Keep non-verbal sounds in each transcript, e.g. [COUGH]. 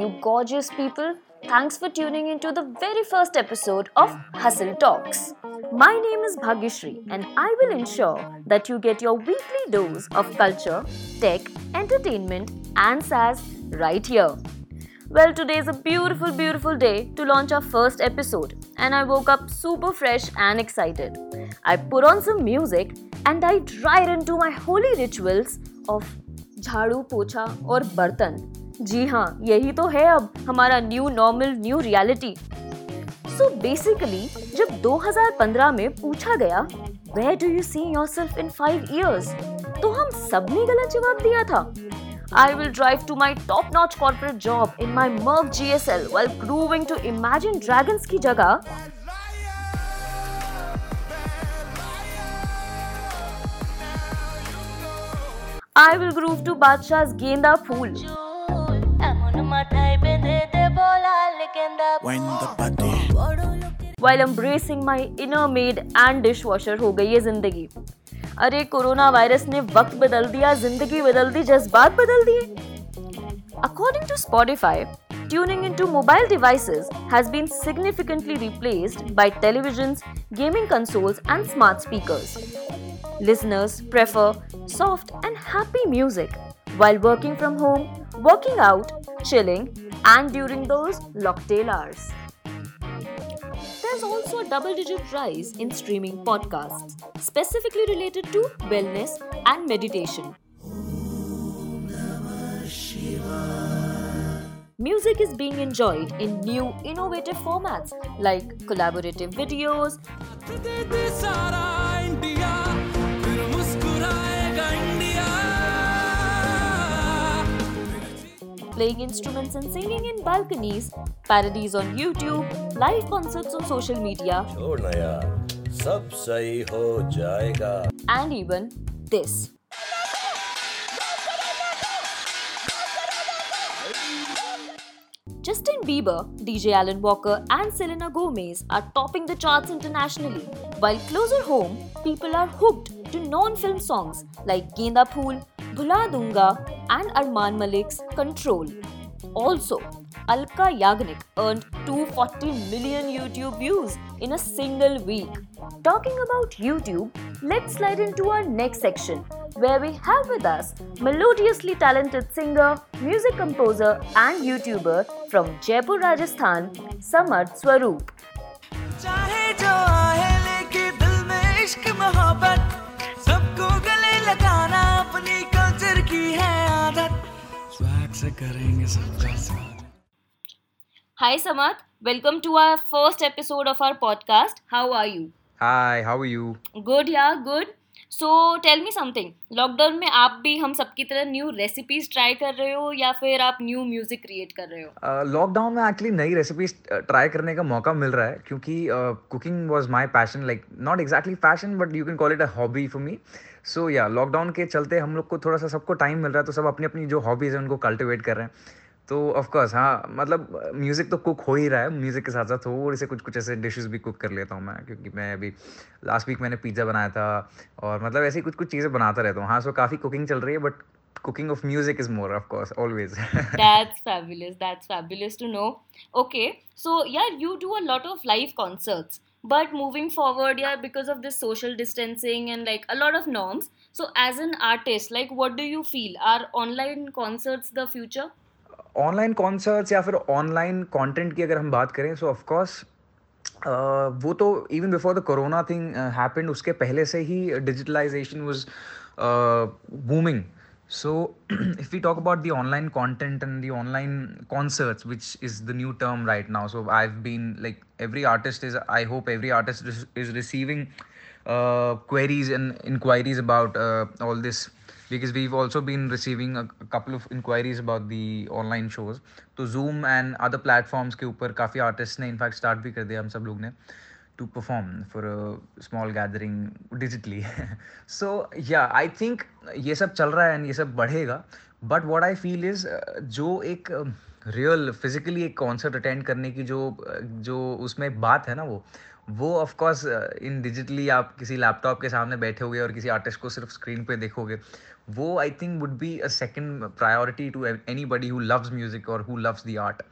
you gorgeous people. Thanks for tuning into the very first episode of Hustle Talks. My name is Bhagishri, and I will ensure that you get your weekly dose of culture, tech, entertainment, and SaaS right here. Well, today is a beautiful, beautiful day to launch our first episode, and I woke up super fresh and excited. I put on some music and I right into my holy rituals of jhadu, pocha, or bartan जी हाँ यही तो है अब हमारा new normal new reality so basically जब 2015 में पूछा गया where do you see yourself in five years तो हम सबने गलत जवाब दिया था I will drive to my top-notch corporate job in my Merc GSL while grooving to Imagine Dragons की जगह I will groove to Badshah's Genda Phool. While embracing my inner maid and dishwasher हो गई है जिंदगी अरे corona virus ने वक्त बदल दिया जिंदगी बदल दी जज्बात बदल दिए According to Spotify, tuning into mobile devices has been significantly replaced by televisions, gaming consoles, and smart speakers. Listeners prefer soft and happy music while working from home, working out, chilling, and during those locktail hours. There's also a double digit rise in streaming podcasts, specifically related to wellness and meditation. Music is being enjoyed in new innovative formats like collaborative videos, playing instruments and singing in balconies, parodies on YouTube, live concerts on social media, and even this. Justin Bieber, DJ Alan Walker, and Selena Gomez are topping the charts internationally, while closer home, people are hooked to non film songs like Genda Phool, Bhula Dunga, and Arman Malik's Control. Also, Alka Yagnik earned 240 million YouTube views in a single week. Talking about YouTube, let's slide into our next section where we have with us melodiously talented singer, music composer, and YouTuber from Jaipur, Rajasthan, Samarth Swaroop. Swag से करेंगे सबका Hi Samarth, welcome to our first episode of our podcast. How are you? Hi, how are you? Good yeah good so tell me something lockdown में आप भी हम सबकी तरह new recipes try कर रहे हो या फिर आप न्यू म्यूज़िक क्रिएट कर रहे हो? लॉकडाउन uh, में एक्चुअली नई रेसिपीज़ ट्राई करने का मौका मिल रहा है क्योंकि cooking was my passion like not exactly passion but you can call it a hobby for me so yeah lockdown के चलते हम लोग को थोड़ा सा सबको टाइम मिल रहा है तो सब अपनी अपनी जो हॉबीज़ है उनको कल्टिवेट कर रहे हैं। तो ऑफकोर्स हाँ मतलब म्यूज़िक तो कुक हो ही रहा है म्यूज़िक के साथ साथ थोड़े से कुछ कुछ ऐसे डिशेस भी कुक कर लेता हूँ मैं, क्योंकि मैं अभी लास्ट वीक मैंने पिज़्ज़ा बनाया था और मतलब ऐसे कुछ कुछ चीज़ें बनाता रहता हूँ। हाँ सो काफ़ी कुकिंग चल रही है but cooking of music is more of course always that's fabulous that's fabulous to know okay so यार you do a lot of live concerts but moving forward यार because of this social distancing and like a lot of norms so as an artist like what do you feel are online concerts the future online concerts या फिर online content की अगर हम बात करें so of course वो तो even before the corona thing happened उसके पहले से ही digitalisation was booming so if you talk about the online content and the online concerts which is the new term right now so I have been like every artist is I hope every artist is receiving uh, queries and inquiries about uh, all this because we've also been receiving a, a couple of inquiries about the online shows तो zoom and other platforms के ऊपर काफ़ी artists ने in fact start भी कर दिया हम सब लोग ने to perform for a small gathering digitally [LAUGHS] so yeah i think ये सब चल रहा है and ये सब बढ़ेगा but what i feel is uh, जो एक रियल फिजिकली एक कॉन्सर्ट अटेंड करने की जो जो उसमें बात है ना वो वो ऑफ़ कोर्स इन डिजिटली आप किसी लैपटॉप के सामने बैठे होगे और किसी आर्टिस्ट को सिर्फ़ स्क्रीन पे देखोगे, वो I think would be a second priority to anybody who loves music और हु लव्स द आर्ट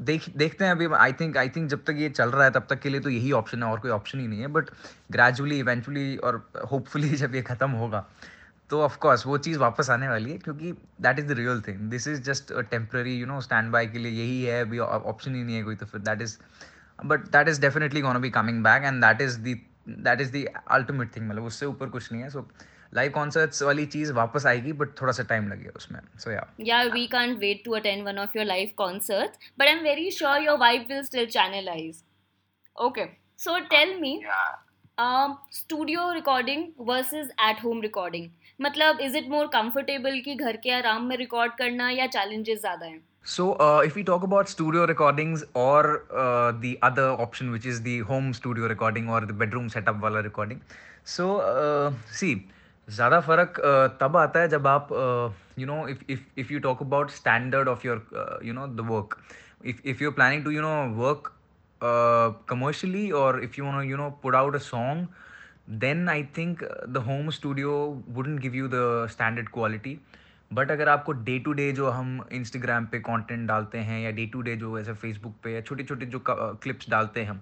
देख, देखते हैं अभी आई थिंक आई थिंक जब तक ये चल रहा है तब तक के लिए तो यही ऑप्शन है, और कोई ऑप्शन ही नहीं है बट ग्रेजुअली इवेंचुअली और होपफुली [LAUGHS] जब ये ख़त्म होगा तो ऑफ़ कोर्स वो चीज़ वापस आने वाली है क्योंकि that is the real thing this is just a temporary you know stand by के लिए यही है अभी ऑप्शन ही नहीं है कोई तो फिर that is but that is definitely gonna be coming back and that is the that is the ultimate thing मतलब उससे ऊपर कुछ नहीं है सो लाइव कॉन्सर्ट्स वाली चीज़ वापस आएगी बट थोड़ा सा टाइम लगेगा उसमें सो या Yeah, we can't wait to attend one of your live concerts, but I'm very sure your vibe will still channelize. Okay, so tell me, Yeah. um, studio recording versus at home recording. मतलब is it more comfortable कि घर के आराम में record करना या challenges ज़्यादा हैं? So if we talk about studio recordings और the other option which is the home studio recording और द बेडरूम सेटअप वाला रिकॉर्डिंग सो सी ज़्यादा फ़र्क uh, तब आता है जब आप you know if if you talk about standard of your you know the work if if you planning to you know work commercially और if you know you know put out a song song I think the home studio home give you the standard quality but अगर आपको day to day जो हम Instagram पे content डालते हैं या day to day जो ऐसे फेसबुक पे या छोटे छोटे जो क्लिप्स डालते हैं हम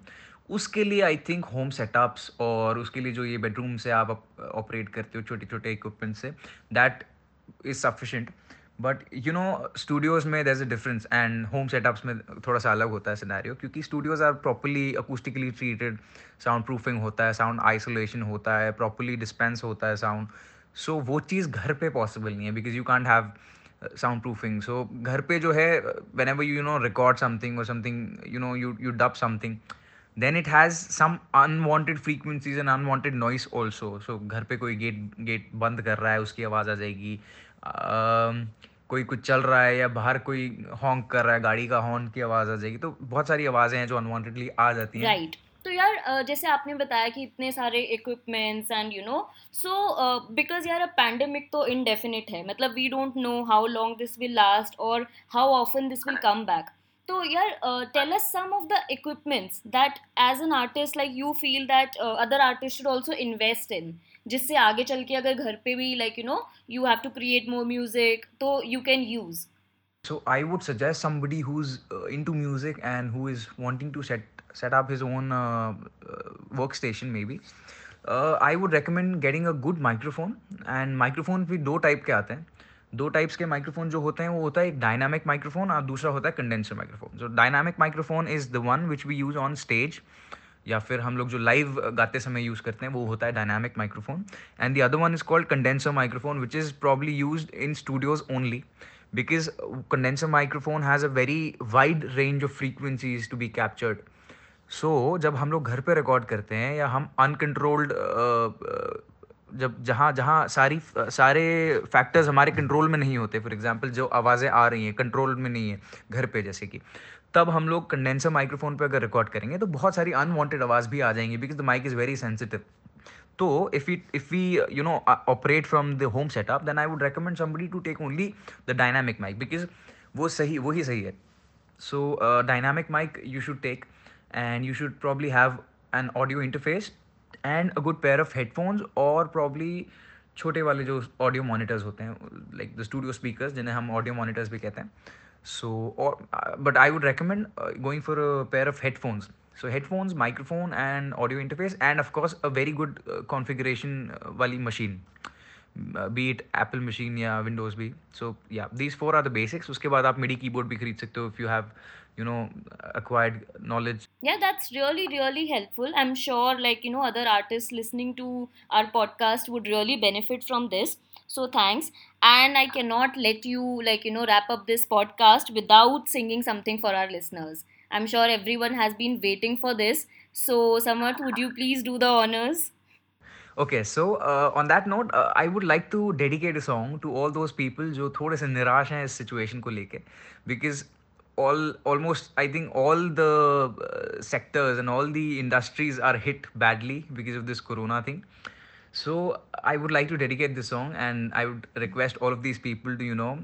उसके लिए आई थिंक होम सेटअप्स और उसके लिए जो ये बेडरूम से आप ऑपरेट करते हो छोटे छोटे इक्विपमेंट से that is sufficient but you know studios में there a difference and home setups में थोड़ा सा अलग होता है सिनेरियो क्योंकि studios are properly acoustically treated sound proofing होता है साउंड आइसोलेशन होता है प्रॉपरली डिस्पेंस होता है साउंड सो so, वो चीज़ घर पे पॉसिबल नहीं है because you can't have sound proofing so घर पे जो है whenever you know record something और something you know you you dub something then it has some unwanted frequencies and unwanted noise also so घर पे कोई गेट गेट बंद कर रहा है उसकी आवाज़ आ जाएगी कोई कुछ चल रहा है या बाहर कोई हॉन्क कर रहा है, गाड़ी का हॉर्न की आवाज़ आ जाएगी तो बहुत सारी आवाज़ें हैं जो अनवांटेडली आ जाती हैं राइट right. तो यार जैसे आपने बताया कि इतने सारे equipments and you know so because यार अ पैंडेमिक तो इनडेफिनिट है मतलब we don't know how long this will last और how often this will come back तो यार tell us some of the equipments that as an artist like you feel that other artist should also invest in जिससे आगे चल के अगर घर पे भी like you know you have to create more music तो you can use so I would suggest somebody who is into music and who is wanting to set set up his own work station maybe I would recommend getting a good microphone and microphone भी दो type के आते हैं. दो types के microphone जो होते हैं, वो होता है एक डायनामिक माइक्रोफोन और दूसरा होता है कंडेंसर माइक्रोफोन जो dynamic microphone is the one which we use on stage या फिर हम लोग जो लाइव गाते समय यूज़ करते हैं, वो होता है dynamic microphone and the other one is called condenser microphone which is probably use in studios only because condenser microphone has a very wide range of frequencies to be captured. So, जब हम लोग घर पे record करते हैं, या हम uncontrolled जब जहाँ जहाँ सारी, सारे फैक्टर्स हमारे कंट्रोल में नहीं होते फॉर एग्जांपल जो आवाज़ें आ रही हैं कंट्रोल में नहीं है, घर पे जैसे कि, तब हम लोग कंडेंसर माइक्रोफोन पे अगर रिकॉर्ड करेंगे तो बहुत सारी अनवांटेड आवाज़ भी आ जाएँगी because the mic is very sensitive तो if you if we you know operate from the home setup then I would recommend somebody to take only the dynamic mic because वो सही वही सही है. So dynamic mic you should take and you should probably have an audio interface and a good pair of headphones और probably छोटे वाले जो audio monitors होते हैं लाइक द स्टूडियो स्पीकर जिन्हें हम ऑडियो मॉनिटर्स भी कहते हैं। So but I would recommend going for a pair of headphones so headphones microphone and audio interface and of course a very good configuration वाली machine wali machine uh, be it apple machine या windows भी so yeah these four are the basics उसके बाद आप midi keyboard भी खरीद सकते हो if you have you know acquired knowledge Yeah, that's really, really helpful. I'm sure, like, you know, other artists listening to our podcast would really benefit from this. So, thanks. And I cannot let you, like, you know, wrap up this podcast without singing something for our listeners. I'm sure everyone has been waiting for this. So, Samarth, would you please do the honors? Okay so on that note I would like to dedicate a song to all those people जो थोड़े से निराश हैं इस situation को लेके। Because all almost I think all the sectors and all the industries are hit badly because of this corona thing so I would like to dedicate this song and I would request all of this people to you know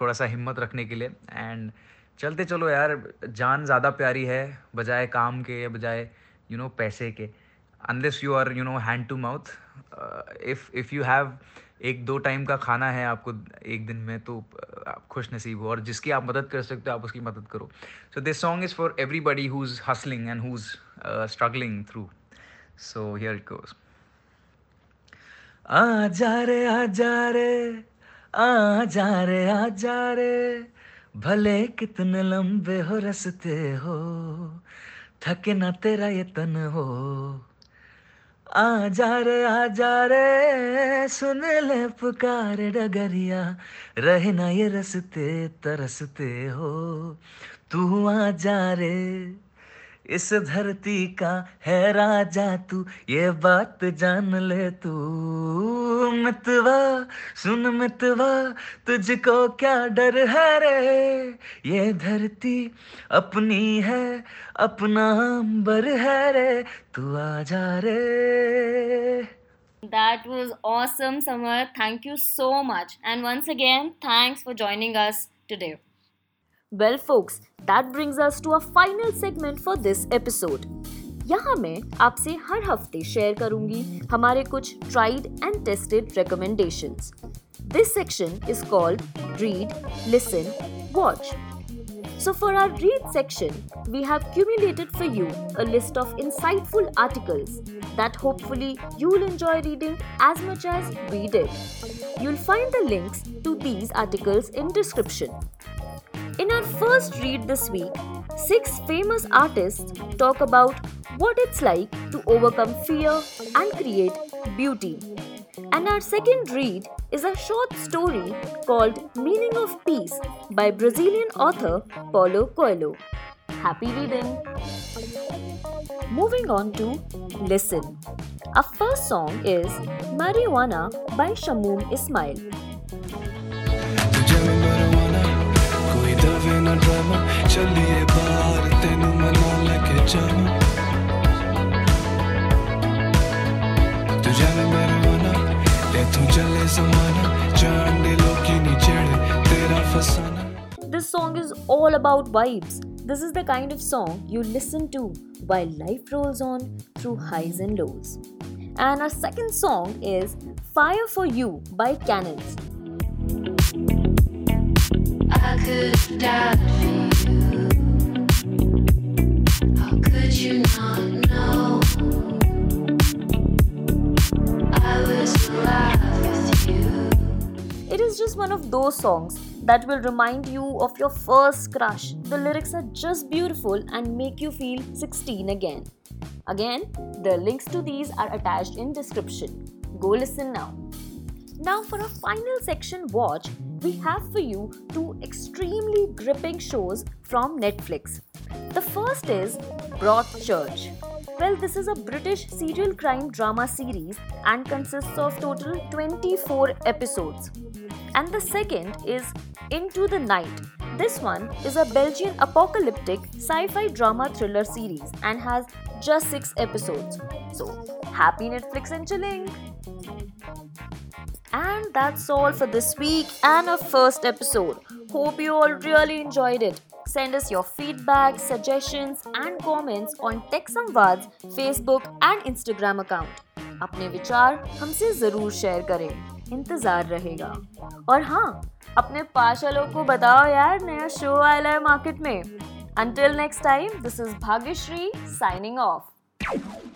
थोड़ा सा हिम्मत रखने के लिए। And चलते चलो यार, जान ज़्यादा प्यारी है, बजाय काम के या बजाय यू नो पैसे के। Unless you are you know hand to mouth if if you have एक दो टाइम का खाना है आपको एक दिन में तो uh, आप खुश नसीब हो। और जिसकी आप मदद कर सकते हो आप उसकी मदद करो। So this song is for everybody who is hustling and who is struggling through so here it goes आ जा रे आ जा रे आ जा रे आ जा रे भले कितने लंबे हो रसते हो थके ना तेरा ये तन हो आ जा रे आ जा रे सुन ले पुकार डगरिया। रहे ना ये रसते, तरसते हो। तू आ जा रे इस धरती का है राजा तू ये बात जान ले तू मितवा सुन मितवा तुझको क्या डर है रे ये धरती अपनी है अपना अंबर है रे तू आ जा रे That was awesome, Samar. Thank you so much. And once again, thanks for joining us today. Well, folks, that brings us to a final segment for this episode. यहाँ मैं आपसे हर हफ्ते शेयर करूंगी हमारे कुछ tried and tested recommendations. This section is called Read, Listen, Watch. So, for our read section, we have cumulated for you a list of insightful articles that hopefully you'll enjoy reading as much as we did. You'll find the links to these articles in description. In our first read this week, six famous artists talk about what it's like to overcome fear and create beauty. And our second read is a short story called Meaning of Peace by Brazilian author Paulo Coelho. Happy reading! Moving on to Listen. Our first song is Marijuana by Shamoon Ismail. ਹੋਵੇ ਨਾ drama ਚੱਲੀਏ ਬਾਹਰ ਤੈਨੂੰ ਮਨਾ ਲੈ ਕੇ ਤੂੰ ਮਨਾ ਤੇ ਤੂੰ ਚੱਲੇ ਲੋਕੀ ਨਹੀਂ ਤੇਰਾ ਫਸਾਨਾ This song is all about vibes. This is the kind of song you listen to while life rolls on through highs and lows. And our second song is Fire for You by Cannons. It is just one of those songs that will remind you of your first crush. The lyrics are just beautiful and make you feel 16 again. Again, the links to these are attached in description. Go listen now. Now for a final section watch, we have for you two gripping shows from Netflix. The first is Broadchurch. Well, this is a British serial crime drama series and consists of total 24 episodes. And the second is Into the Night. This one is a Belgian apocalyptic sci fi drama thriller series and has just 6 episodes. So, happy Netflix and chilling! And that's all for this week and our first episode. Hope you all really enjoyed it. Send us your feedback, suggestions, and comments on Tech Samvad's Facebook and Instagram account. अपने विचार हमसे ज़रूर share करें इंतज़ार रहेगा और हाँ अपने पार्षलों को बताओ यार नया शो आया है मार्केट में Until next time, this is Bhagyashree signing off.